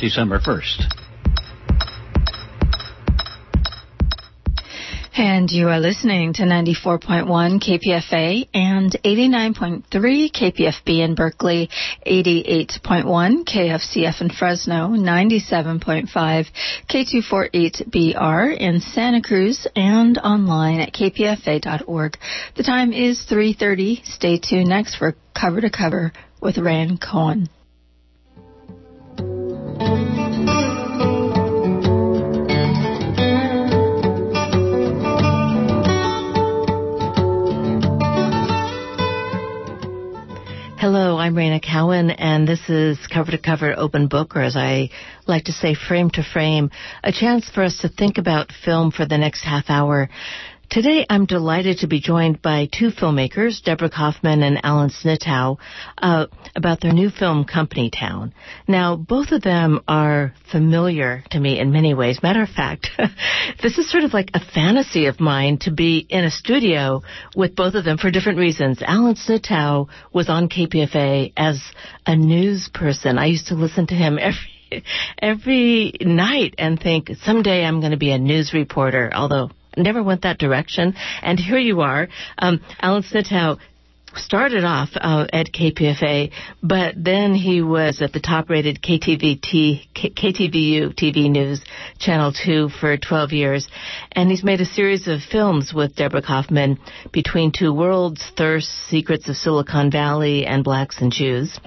December 1st. And you are listening to 94.1 KPFA and 89.3 KPFB in Berkeley, 88.1 KFCF in Fresno, 97.5 K248BR in Santa Cruz, and online at kpfa.org. The time is 3.30. Stay tuned next for Cover to Cover with Reyna Cowan. I'm Reyna Cowan, and this is Cover to Cover Open Book, or as I like to say, Frame to Frame, a chance for us to think about film for the next half hour. Today, I'm delighted to be joined by two filmmakers, Deborah Kaufman and Alan Snitow, uh, about their new film, Company Town. Now, both of them are familiar to me in many ways. Matter of fact, this is sort of like a fantasy of mine to be in a studio with both of them for different reasons. Alan Snitow was on KPFA as a news person. I used to listen to him every every night and think someday I'm going to be a news reporter, although never went that direction. And here you are. Um, Alan Snitow started off uh, at KPFA, but then he was at the top-rated KTVT, KTVU TV News Channel 2 for 12 years, and he's made a series of films with Deborah Kaufman, Between Two Worlds, Thirst, Secrets of Silicon Valley, and Blacks and Jews.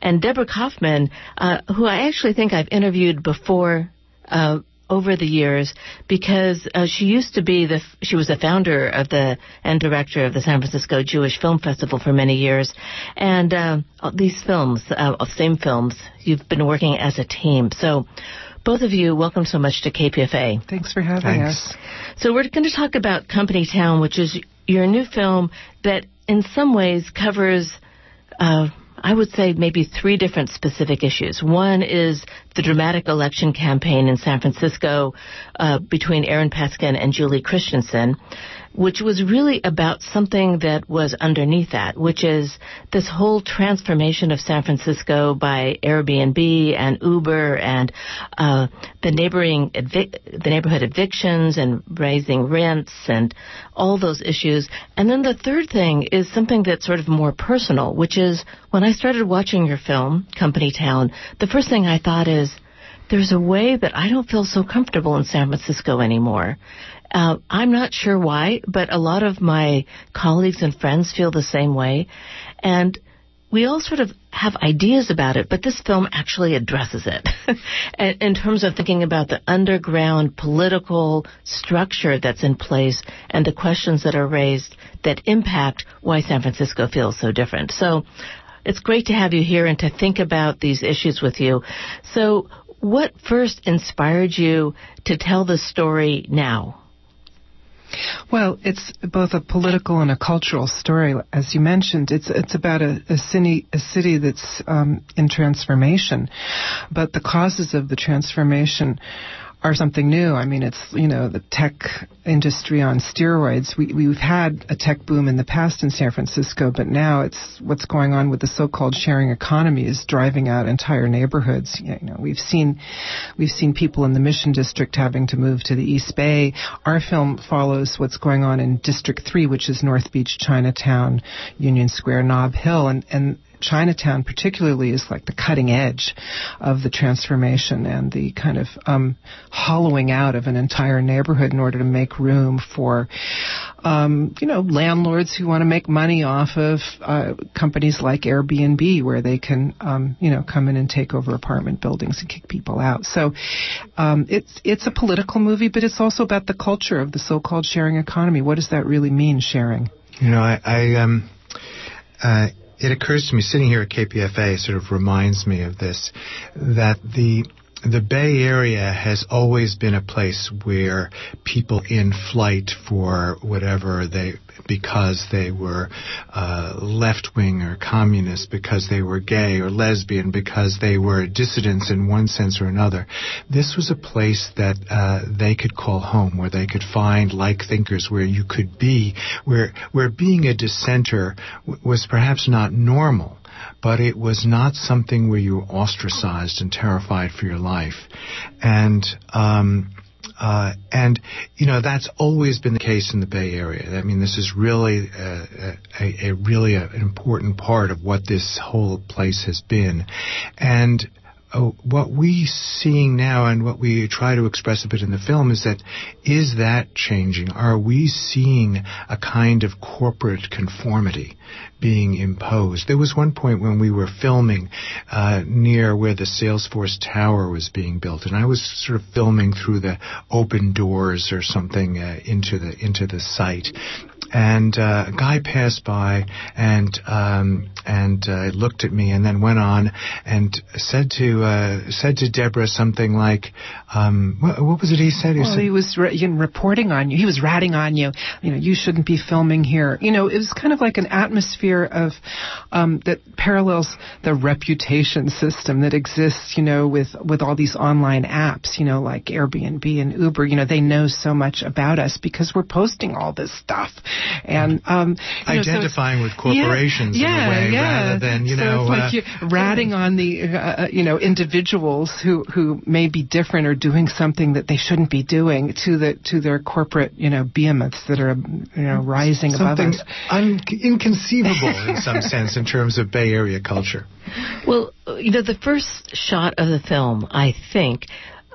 And Deborah Kaufman, uh, who I actually think I've interviewed before uh, over the years because uh, she used to be the she was a founder of the and director of the San Francisco Jewish Film Festival for many years, and uh, these films, uh, same films, you've been working as a team. So, both of you, welcome so much to KPFA. Thanks for having Thanks. us. So we're going to talk about Company Town, which is your new film that, in some ways, covers. Uh, I would say maybe three different specific issues. One is the dramatic election campaign in San Francisco uh, between Aaron Peskin and Julie Christensen which was really about something that was underneath that, which is this whole transformation of San Francisco by Airbnb and Uber and uh, the neighboring the neighborhood evictions and raising rents and all those issues. And then the third thing is something that's sort of more personal, which is when I started watching your film, Company Town, the first thing I thought is, there's a way that I don't feel so comfortable in San Francisco anymore. Uh, I'm not sure why, but a lot of my colleagues and friends feel the same way. And we all sort of have ideas about it, but this film actually addresses it in terms of thinking about the underground political structure that's in place and the questions that are raised that impact why San Francisco feels so different. So it's great to have you here and to think about these issues with you. So what first inspired you to tell the story now? Well, it's both a political and a cultural story. As you mentioned, it's it's about a, a city a city that's um, in transformation, but the causes of the transformation are something new. I mean, it's you know the tech industry on steroids. We we've had a tech boom in the past in San Francisco, but now it's what's going on with the so-called sharing economy is driving out entire neighborhoods. You know, we've seen we've seen people in the Mission District having to move to the East Bay. Our film follows what's going on in District Three, which is North Beach, Chinatown, Union Square, Nob Hill, and and Chinatown particularly is like the cutting edge of the transformation and the kind of um, hollowing out of an entire neighborhood in order to make room for, um, you know, landlords who want to make money off of uh, companies like Airbnb, where they can, um, you know, come in and take over apartment buildings and kick people out. So um, it's it's a political movie, but it's also about the culture of the so-called sharing economy. What does that really mean, sharing? You know, I. I um, uh, it occurs to me, sitting here at KPFA sort of reminds me of this, that the the Bay Area has always been a place where people in flight for whatever they, because they were uh, left wing or communist, because they were gay or lesbian, because they were dissidents in one sense or another. This was a place that uh, they could call home, where they could find like thinkers, where you could be, where where being a dissenter w- was perhaps not normal but it was not something where you were ostracized and terrified for your life. And um, uh, and you know that's always been the case in the Bay Area. I mean, this is really a, a, a really a, an important part of what this whole place has been, and uh, what we seeing now and what we try to express a bit in the film is that is that changing? Are we seeing a kind of corporate conformity being imposed? There was one point when we were filming uh, near where the Salesforce Tower was being built, and I was sort of filming through the open doors or something uh, into the into the site, and uh, a guy passed by and um, and uh, looked at me and then went on and said to uh, said to Deborah something like, um, what, what, was it he said? He, well, said, he was re- you know, reporting on you. He was ratting on you. You know, you shouldn't be filming here. You know, it was kind of like an atmosphere of um, that parallels the reputation system that exists. You know, with with all these online apps. You know, like Airbnb and Uber. You know, they know so much about us because we're posting all this stuff and um, identifying know, so with corporations yeah, in a way yeah. rather than you so know it's like uh, ratting on the uh, uh, you know individuals who who may be different or doing something that they shouldn't be doing to the to their corporate you know behemoths that are you know rising above us. Un- inconceivable in some sense in terms of Bay Area culture. Well, you know, the first shot of the film, I think,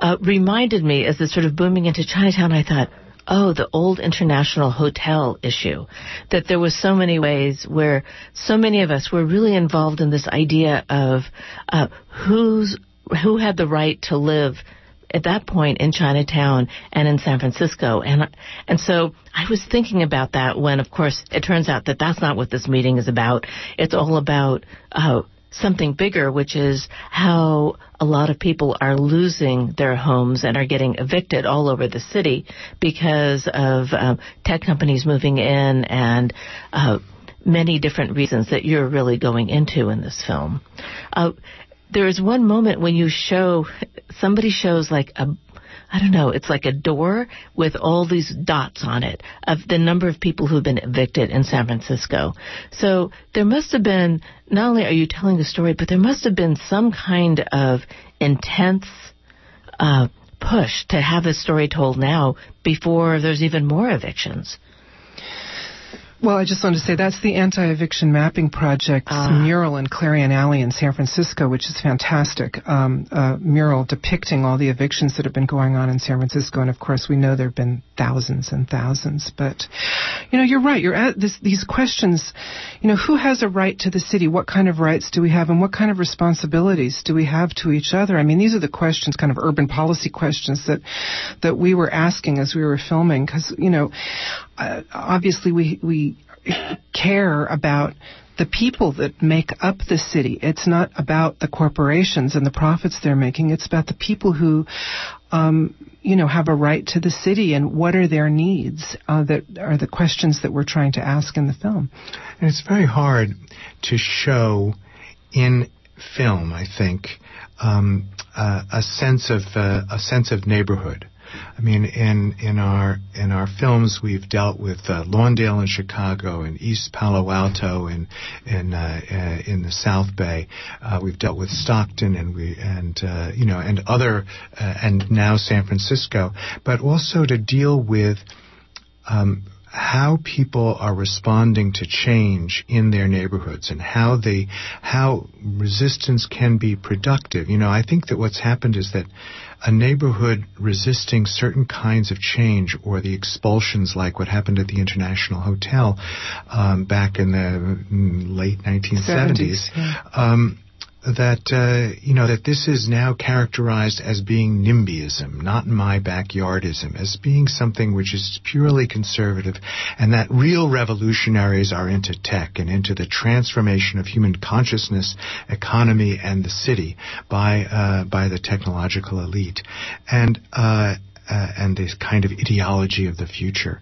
uh, reminded me as it's sort of booming into Chinatown. I thought, oh, the old international hotel issue. That there was so many ways where so many of us were really involved in this idea of uh, who's who had the right to live at that point in Chinatown and in San Francisco. And and so I was thinking about that when, of course, it turns out that that's not what this meeting is about. It's all about uh, something bigger, which is how a lot of people are losing their homes and are getting evicted all over the city because of um, tech companies moving in and uh, many different reasons that you're really going into in this film. Uh, there is one moment when you show somebody shows like a I don't know, it's like a door with all these dots on it of the number of people who've been evicted in San Francisco. So there must have been, not only are you telling the story, but there must have been some kind of intense uh, push to have this story told now before there's even more evictions. Well, I just wanted to say that's the anti-eviction mapping project uh. mural in Clarion Alley in San Francisco, which is fantastic. Um, a mural depicting all the evictions that have been going on in San Francisco, and of course we know there have been thousands and thousands. But you know, you're right. You're at this, these questions. You know, who has a right to the city? What kind of rights do we have, and what kind of responsibilities do we have to each other? I mean, these are the questions, kind of urban policy questions that that we were asking as we were filming, because you know, uh, obviously we we care about the people that make up the city. It's not about the corporations and the profits they're making. It's about the people who, um, you know, have a right to the city and what are their needs. Uh, that are the questions that we're trying to ask in the film. And it's very hard to show in film. I think um, uh, a sense of uh, a sense of neighborhood. I mean, in in our in our films, we've dealt with uh, Lawndale in Chicago and East Palo Alto in in uh, uh, in the South Bay. Uh, we've dealt with Stockton and we and uh, you know and other uh, and now San Francisco, but also to deal with. Um, how people are responding to change in their neighborhoods and how they how resistance can be productive. You know, I think that what's happened is that a neighborhood resisting certain kinds of change or the expulsions like what happened at the International Hotel um, back in the mm, late 1970s. 70s, yeah. um, that uh, you know that this is now characterized as being NIMBYism, not my backyardism, as being something which is purely conservative, and that real revolutionaries are into tech and into the transformation of human consciousness, economy, and the city by uh, by the technological elite, and uh, uh and this kind of ideology of the future,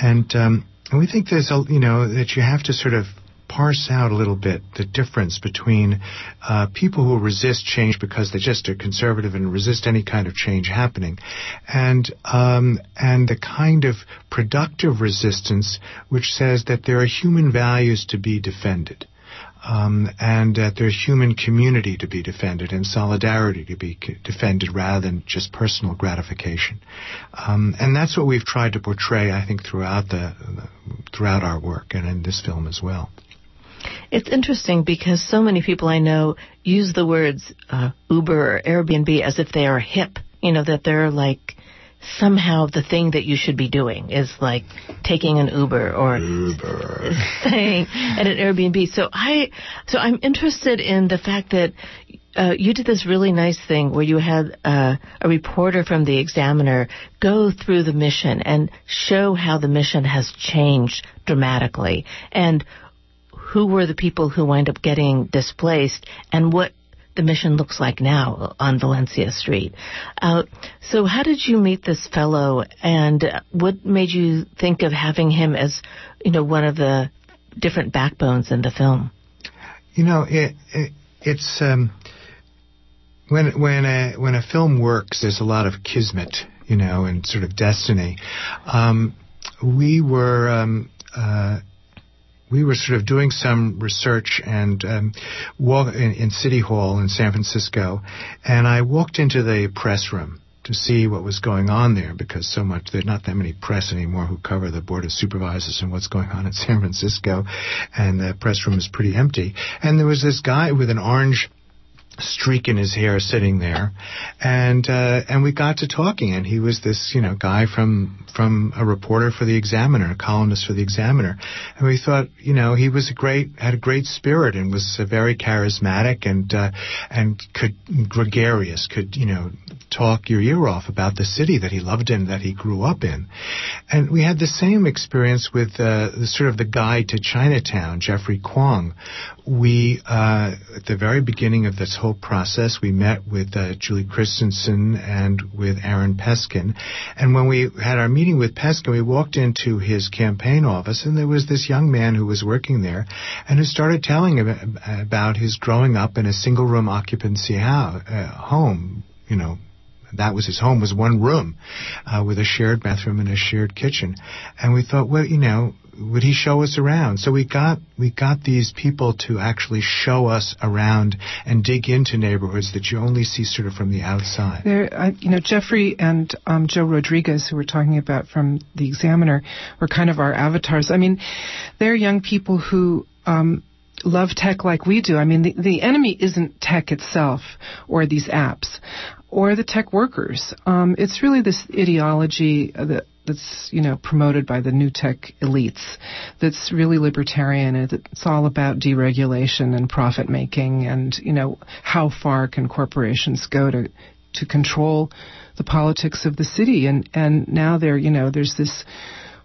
and. Um, and we think there's a, you know, that you have to sort of parse out a little bit the difference between uh, people who resist change because they just are conservative and resist any kind of change happening, and um, and the kind of productive resistance which says that there are human values to be defended. um, and that there's human community to be defended and solidarity to be defended rather than just personal gratification. Um, and that's what we've tried to portray, I think, throughout the throughout our work and in this film as well. It's interesting because so many people I know use the words uh, Uber or Airbnb as if they are hip. You know that they're like somehow the thing that you should be doing is like taking an Uber or Uber. staying at an Airbnb. So I, so I'm interested in the fact that uh, you did this really nice thing where you had uh, a reporter from the Examiner go through the mission and show how the mission has changed dramatically and who were the people who wind up getting displaced and what the mission looks like now on Valencia Street. Uh, so, how did you meet this fellow, and what made you think of having him as, you know, one of the different backbones in the film? You know, it, it it's um, when when a when a film works, there's a lot of kismet, you know, and sort of destiny. Um, we were. Um, uh, we were sort of doing some research and um, walk in, in City Hall in San Francisco, and I walked into the press room to see what was going on there because so much there's not that many press anymore who cover the board of supervisors and what's going on in San Francisco, and the press room is pretty empty. And there was this guy with an orange streak in his hair sitting there. And uh, and we got to talking and he was this you know guy from from a reporter for the examiner a columnist for the examiner. And we thought you know he was a great had a great spirit and was uh, very charismatic and uh, and could gregarious could you know talk your ear off about the city that he loved and that he grew up in. And we had the same experience with uh, the sort of the guide to Chinatown Jeffrey Kwong we uh, at the very beginning of this whole process, we met with uh, Julie Christensen and with Aaron Peskin. And when we had our meeting with Peskin, we walked into his campaign office, and there was this young man who was working there, and who started telling about his growing up in a single room occupancy house, uh, home, you know, that was his home was one room uh, with a shared bathroom and a shared kitchen and we thought well you know would he show us around? So we got we got these people to actually show us around and dig into neighborhoods that you only see sort of from the outside. There, uh, you know, Jeffrey and um, Joe Rodriguez, who we're talking about from the Examiner, were kind of our avatars. I mean, they're young people who. Um, love tech like we do. I mean, the, the enemy isn't tech itself or these apps or the tech workers. Um, it's really this ideology that that's you know promoted by the new tech elites that's really libertarian it's all about deregulation and profit making and you know how far can corporations go to to control the politics of the city and and now there you know there's this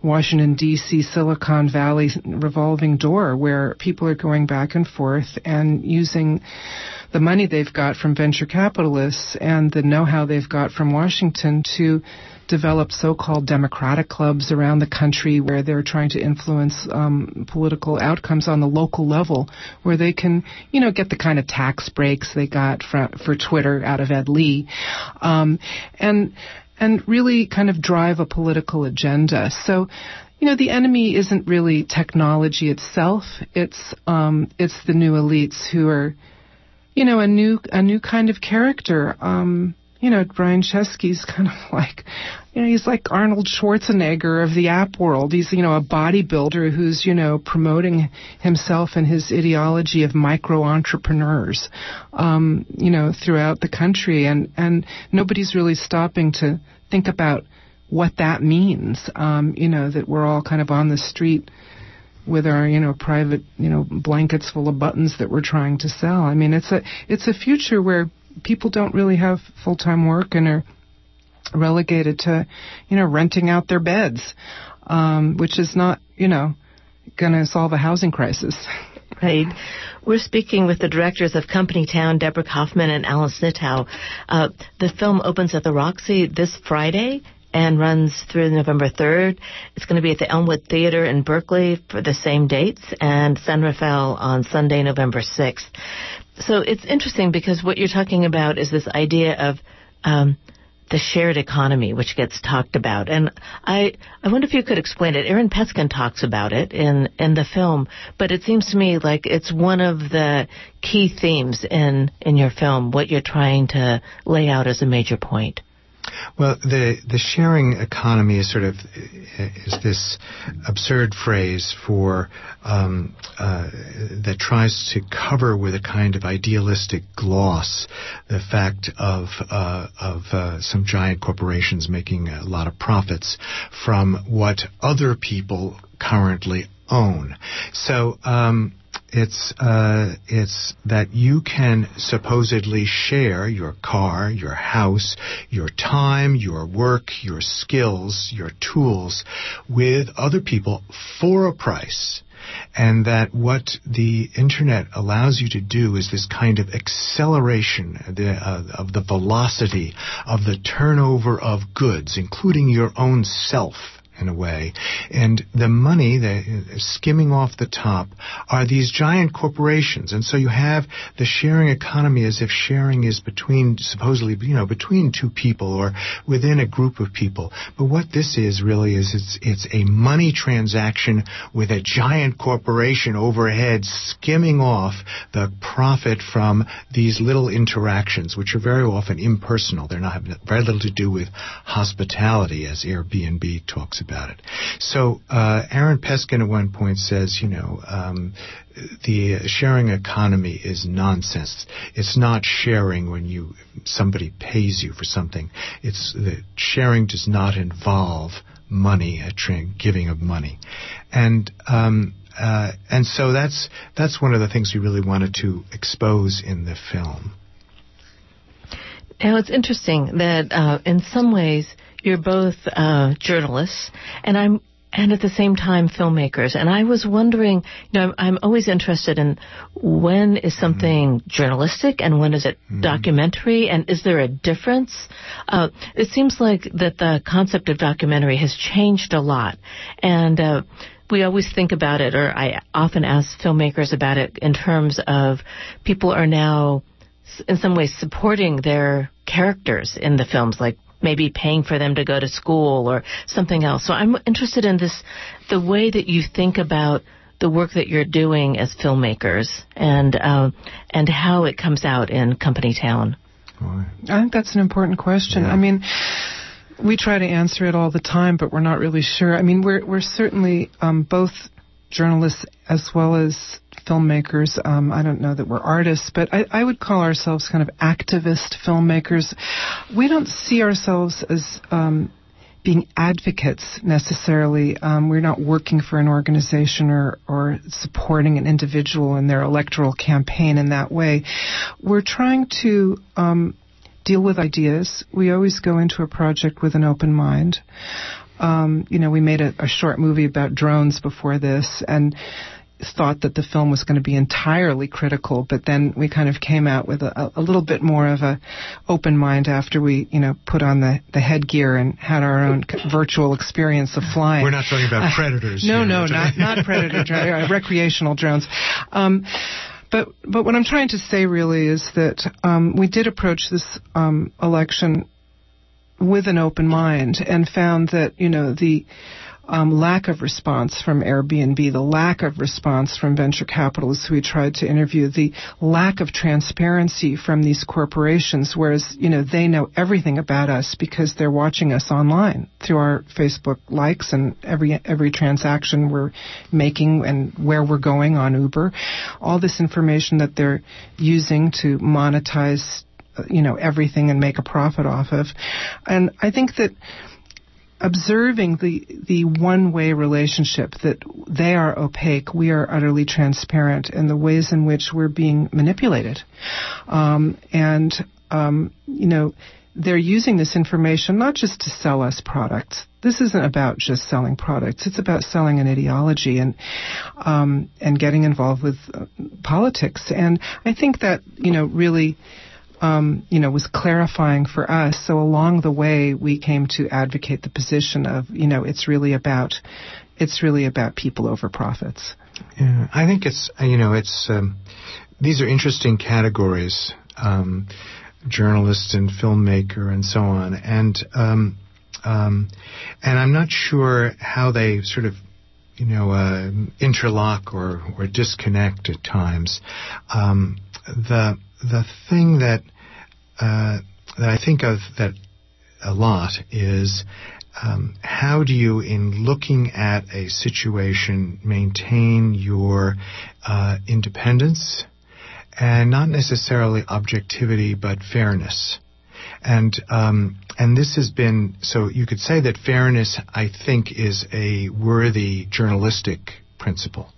Washington D.C. Silicon Valley revolving door where people are going back and forth and using the money they've got from venture capitalists and the know-how they've got from Washington to develop so-called democratic clubs around the country where they're trying to influence um, political outcomes on the local level, where they can, you know, get the kind of tax breaks they got for, for Twitter out of Ed Lee, um, and and really kind of drive a political agenda. So you know, the enemy isn't really technology itself. It's um, it's the new elites who are, you know, a new a new kind of character. Um, you know, Brian Chesky's kind of like, you know, he's like Arnold Schwarzenegger of the app world. He's, you know, a bodybuilder who's, you know, promoting himself and his ideology of micro entrepreneurs, um, you know, throughout the country. And, and nobody's really stopping to think about what that means. Um, you know, that we're all kind of on the street with our you know private you know blankets full of buttons that we're trying to sell. I mean, it's a it's a future where people don't really have full time work and are relegated to, you know, renting out their beds, um, which is not, you know, going to solve a housing crisis. Right. We're speaking with the directors of Company Town, Deborah Kaufman and Alan Snitow. Uh, the film opens at the Roxy this Friday and runs through November 3rd. It's going to be at the Elmwood Theater in Berkeley for the same dates and San Rafael on Sunday, November 6th so it's interesting because what you're talking about is this idea of um, the shared economy, which gets talked about. And I, I wonder if you could explain it. Aaron Peskin talks about it in, in the film, but it seems to me like it's one of the key themes in, in your film, what you're trying to lay out as a major point. Well, the the sharing economy is sort of is this absurd phrase for um, uh, that tries to cover with a kind of idealistic gloss the fact of uh, of uh, some giant corporations making a lot of profits from what other people currently own. So. Um, it's uh, it's that you can supposedly share your car, your house, your time, your work, your skills, your tools with other people for a price. And that what the internet allows you to do is this kind of acceleration the, uh, of the velocity of the turnover of goods, including your own self in a way. And the money is skimming off the top are these giant corporations. And so you have the sharing economy as if sharing is between, supposedly, you know, between two people or within a group of people. But what this is really is it's, it's a money transaction with a giant corporation overhead skimming off the profit from these little interactions, which are very often impersonal. They're not very little to do with hospitality, as Airbnb talks about about it. So uh, Aaron Peskin at one point says, you know, um, the sharing economy is nonsense. It's not sharing when you somebody pays you for something. It's the sharing does not involve money, a tra- giving of money, and. Um, uh, and so that's that's one of the things we really wanted to expose in the film. Now it's interesting that uh, in some ways you're both uh, journalists, and I'm and at the same time filmmakers. And I was wondering, you know, I'm, I'm always interested in when is something mm-hmm. journalistic and when is it mm-hmm. documentary, and is there a difference? Uh, it seems like that the concept of documentary has changed a lot, and. Uh, we always think about it, or I often ask filmmakers about it in terms of people are now, in some ways, supporting their characters in the films, like maybe paying for them to go to school or something else. So I'm interested in this, the way that you think about the work that you're doing as filmmakers and uh, and how it comes out in Company Town. I think that's an important question. Yeah. I mean, we try to answer it all the time, but we're not really sure. I mean, we're we're certainly um, both journalists as well as filmmakers. Um, I don't know that we're artists, but I, I, would call ourselves kind of activist filmmakers. We don't see ourselves as um, being advocates necessarily. Um, we're not working for an organization or, or supporting an individual in their electoral campaign in that way. We're trying to um, deal with ideas. We always go into a project with an open mind. Um, you know, we made a, a, short movie about drones before this, and thought that the film was going to be entirely critical, but then we kind of came out with a, a little bit more of a open mind after we, you know, put on the, the headgear and had our own virtual experience of flying. We're not talking about uh, predators. no, here, no, not not predator uh, recreational drones. Um, but but what I'm trying to say really is that um, we did approach this um, election with an open mind and found that you know the um, lack of response from Airbnb, the lack of response from venture capitalists who we tried to interview, the lack of transparency from these corporations, whereas, you know, they know everything about us because they're watching us online through our Facebook likes and every, every transaction we're making and where we're going on Uber. All this information that they're using to monetize, uh, you know, everything and make a profit off of. And I think that, observing the the one way relationship that they are opaque, we are utterly transparent, and the ways in which we're being manipulated, um, and um, you know. They're using this information not just to sell us products. This isn't about just selling products. It's about selling an ideology and um, and getting involved with uh, politics. And I think that you know really um, you know, was clarifying for us. So along the way, we came to advocate the position of, you know, it's really about, it's really about people over profits. Yeah, I think it's, you know, it's, um, these are interesting categories. Um, journalist and filmmaker and so on. And um, um, and I'm not sure how they sort of you know uh, interlock or or disconnect at times. Um, the the thing that uh, that I think of that a lot is um, how do you, in looking at a situation, maintain your uh, independence and not necessarily objectivity, but fairness? And um, and this has been so you could say that fairness, I think, is a worthy journalistic principle.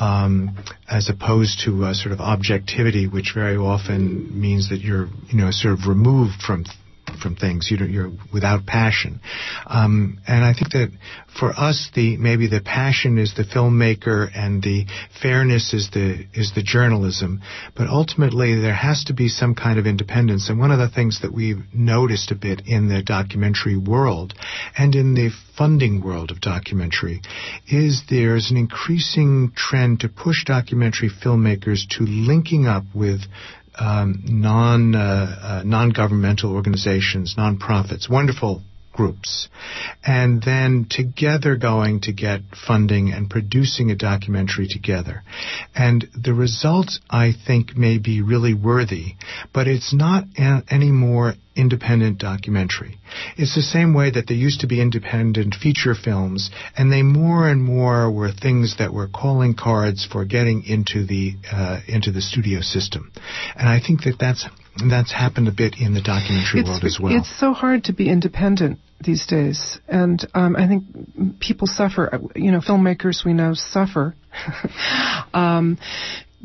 Um, as opposed to a sort of objectivity, which very often means that you're, you know, sort of removed from from things. You are without passion, um, and I think that for us, the maybe the passion is the filmmaker and the fairness is the is the journalism. But ultimately, there has to be some kind of independence. And one of the things that we've noticed a bit in the documentary world and in the funding world of documentary is there's an increasing trend to push documentary filmmakers to linking up with um, non uh, uh, non governmental organizations, nonprofits, wonderful groups, and then together going to get funding and producing a documentary together. And the results, I think, may be really worthy, but it's not a- any more independent documentary. It's the same way that there used to be independent feature films, and they more and more were things that were calling cards for getting into the uh, into the studio system. And I think that that's that's happened a bit in the documentary it's, world as well. It's so hard to be independent these days, and um, I think people suffer. You know, filmmakers we know suffer. um,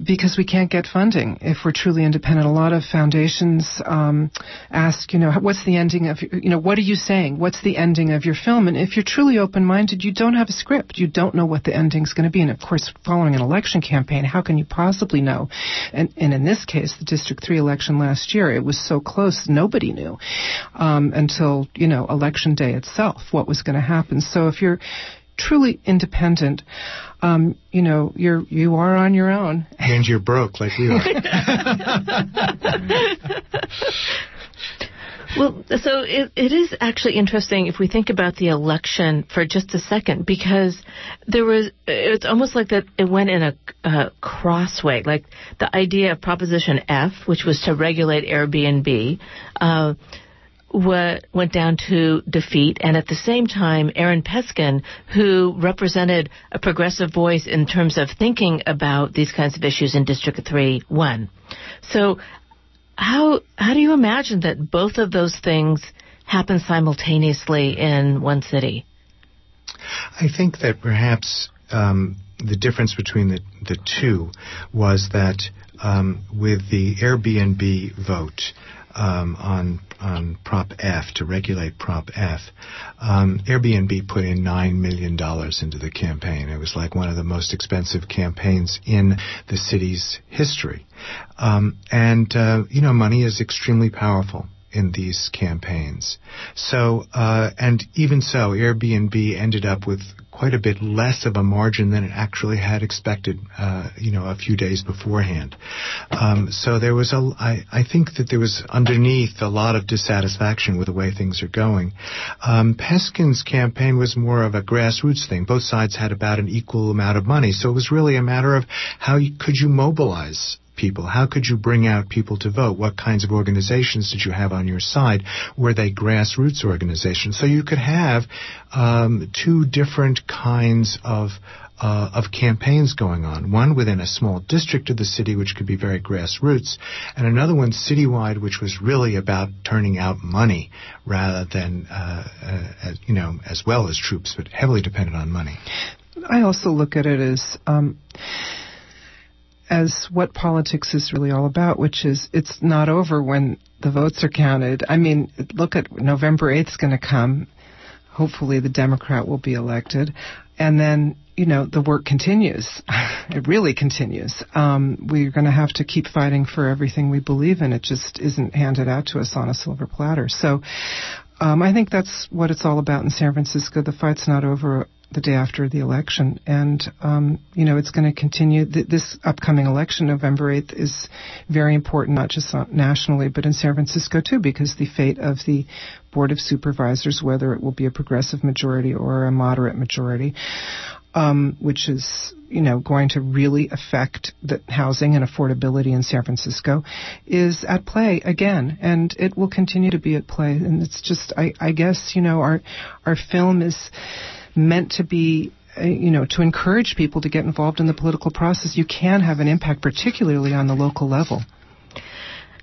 because we can't get funding if we're truly independent. A lot of foundations um, ask, you know, what's the ending of, you know, what are you saying? What's the ending of your film? And if you're truly open-minded, you don't have a script. You don't know what the ending's going to be. And of course, following an election campaign, how can you possibly know? And, and in this case, the District 3 election last year, it was so close, nobody knew um, until, you know, election day itself what was going to happen. So if you're truly independent, um, you know, you're you are on your own. And you're broke like we are. well, so it, it is actually interesting if we think about the election for just a second, because there was it's almost like that it went in a, a crossway, like the idea of Proposition F, which was to regulate Airbnb. Uh, went down to defeat, and at the same time, Aaron Peskin, who represented a progressive voice in terms of thinking about these kinds of issues in District 3, won. So, how how do you imagine that both of those things happen simultaneously in one city? I think that perhaps um, the difference between the, the two was that um, with the Airbnb vote, um, on on Prop F to regulate Prop F, um, Airbnb put in nine million dollars into the campaign. It was like one of the most expensive campaigns in the city's history. Um, and uh, you know, money is extremely powerful in these campaigns. So, uh, and even so, Airbnb ended up with quite a bit less of a margin than it actually had expected, uh, you know, a few days beforehand. Um, so there was a, I, I think that there was underneath a lot of dissatisfaction with the way things are going. Um, Peskin's campaign was more of a grassroots thing. Both sides had about an equal amount of money, so it was really a matter of how you, could you mobilize people? How could you bring out people to vote? What kinds of organizations did you have on your side? Were they grassroots organizations? So you could have um, two different kinds of uh, of campaigns going on. One within a small district of the city, which could be very grassroots, and another one citywide, which was really about turning out money rather than, uh, uh, as, you know, as well as troops, but heavily dependent on money. I also look at it as. Um, as what politics is really all about, which is it's not over when the votes are counted. I mean, look at November 8th is going to come. Hopefully the Democrat will be elected. And then, you know, the work continues. it really continues. Um, we're going to have to keep fighting for everything we believe in. It just isn't handed out to us on a silver platter. So um, I think that's what it's all about in San Francisco. The fight's not over the day after the election, and um, you know it's going to continue. Th- this upcoming election, November eighth, is very important, not just nationally, but in San Francisco too, because the fate of the board of supervisors, whether it will be a progressive majority or a moderate majority, um, which is you know going to really affect the housing and affordability in San Francisco, is at play again, and it will continue to be at play. And it's just, I, I guess, you know, our our film is meant to be uh, you know, to encourage people to get involved in the political process, you can have an impact, particularly on the local level.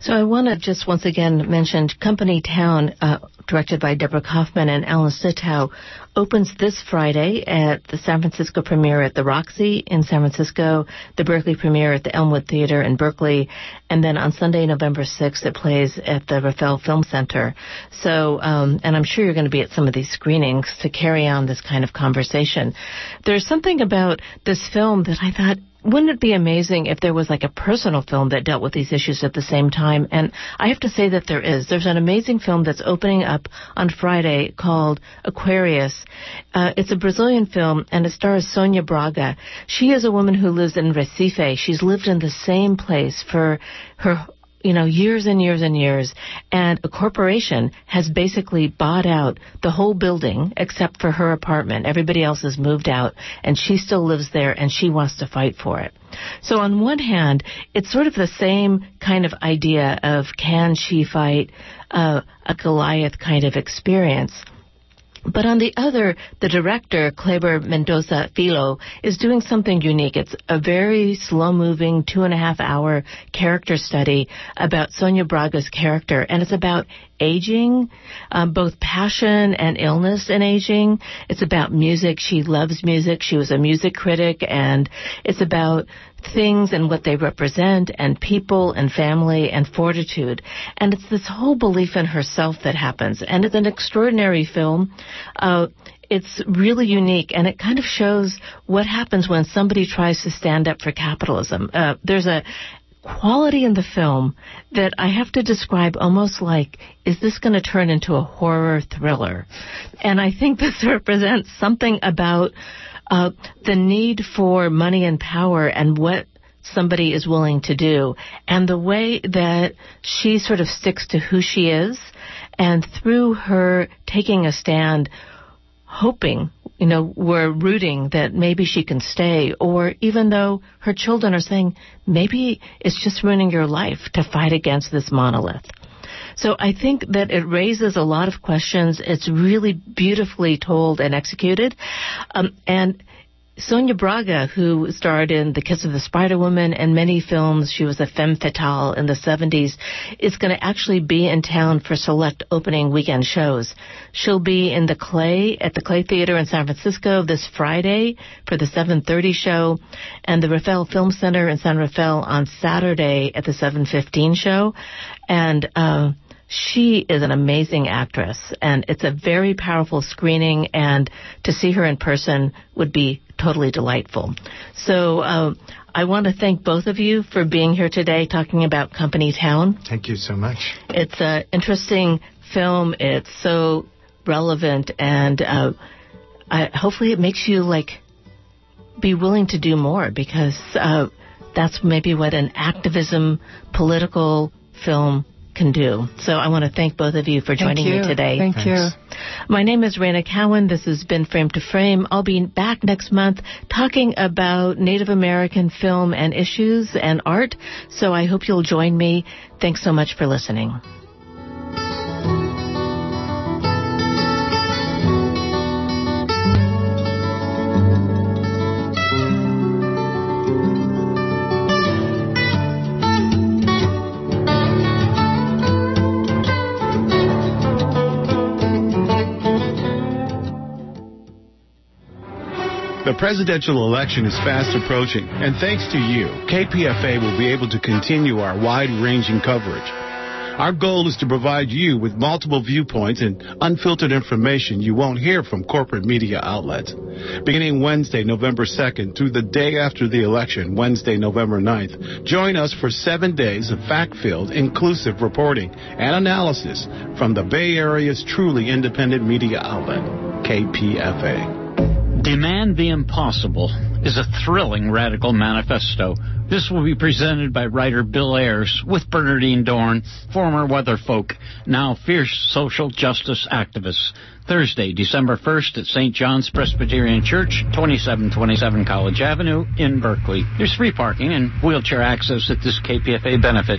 So I want to just once again mention Company Town, uh, directed by Deborah Kaufman and Alan Snitow, opens this Friday at the San Francisco premiere at the Roxy in San Francisco, the Berkeley premiere at the Elmwood Theater in Berkeley, and then on Sunday, November 6th, it plays at the Rafael Film Center. So, um, and I'm sure you're going to be at some of these screenings to carry on this kind of conversation. There's something about this film that I thought wouldn't it be amazing if there was like a personal film that dealt with these issues at the same time? And I have to say that there is. There's an amazing film that's opening up on Friday called Aquarius. Uh, it's a Brazilian film and it stars Sonia Braga. She is a woman who lives in Recife. She's lived in the same place for her you know, years and years and years, and a corporation has basically bought out the whole building except for her apartment. Everybody else has moved out, and she still lives there, and she wants to fight for it. So on one hand, it's sort of the same kind of idea of can she fight uh, a Goliath kind of experience. But on the other, the director, Kleber Mendonça Filho, is doing something unique. It's a very slow moving, two and a half hour character study about Sonia Braga's character, and it's about aging, um, both passion and illness in aging. It's about music. She loves music. She was a music critic, and it's about things and what they represent and people and family and fortitude. And it's this whole belief in herself that happens. And it's an extraordinary film. Uh, it's really unique and it kind of shows what happens when somebody tries to stand up for capitalism. Uh, there's a quality in the film that I have to describe almost like, is this going to turn into a horror thriller? And I think this represents something about uh, the need for money and power and what somebody is willing to do and the way that she sort of sticks to who she is and through her taking a stand hoping you know we're rooting that maybe she can stay or even though her children are saying maybe it's just ruining your life to fight against this monolith so I think that it raises a lot of questions. It's really beautifully told and executed. Um, and Sonia Braga, who starred in The Kiss of the Spider Woman and many films, she was a femme fatale in the 70s, is going to actually be in town for select opening weekend shows. She'll be in the Clay at the Clay Theater in San Francisco this Friday for the 7:30 show, and the Rafael Film Center in San Rafael on Saturday at the 7:15 show, and. Uh, she is an amazing actress and it's a very powerful screening and to see her in person would be totally delightful. So uh, I want to thank both of you for being here today talking about Company Town. Thank you so much. It's an interesting film. It's so relevant and uh, I, hopefully it makes you like be willing to do more because uh, that's maybe what an activism political film can do. So I want to thank both of you for joining you. me today. Thank Thanks. you. My name is Reyna Cowan. This has been Frame to Frame. I'll be back next month talking about Native American film and issues and art. So I hope you'll join me. Thanks so much for listening. The presidential election is fast approaching, and thanks to you, KPFA will be able to continue our wide-ranging coverage. Our goal is to provide you with multiple viewpoints and unfiltered information you won't hear from corporate media outlets. Beginning Wednesday, November 2nd through the day after the election, Wednesday, November 9th, join us for seven days of fact-filled, inclusive reporting and analysis from the Bay Area's truly independent media outlet, KPFA. Demand the Impossible is a thrilling radical manifesto. This will be presented by writer Bill Ayers with Bernardine Dohrn, former weatherfolk, now fierce social justice activists. Thursday, December 1st at St. John's Presbyterian Church, 2727 College Avenue in Berkeley. There's free parking and wheelchair access at this KPFA benefit.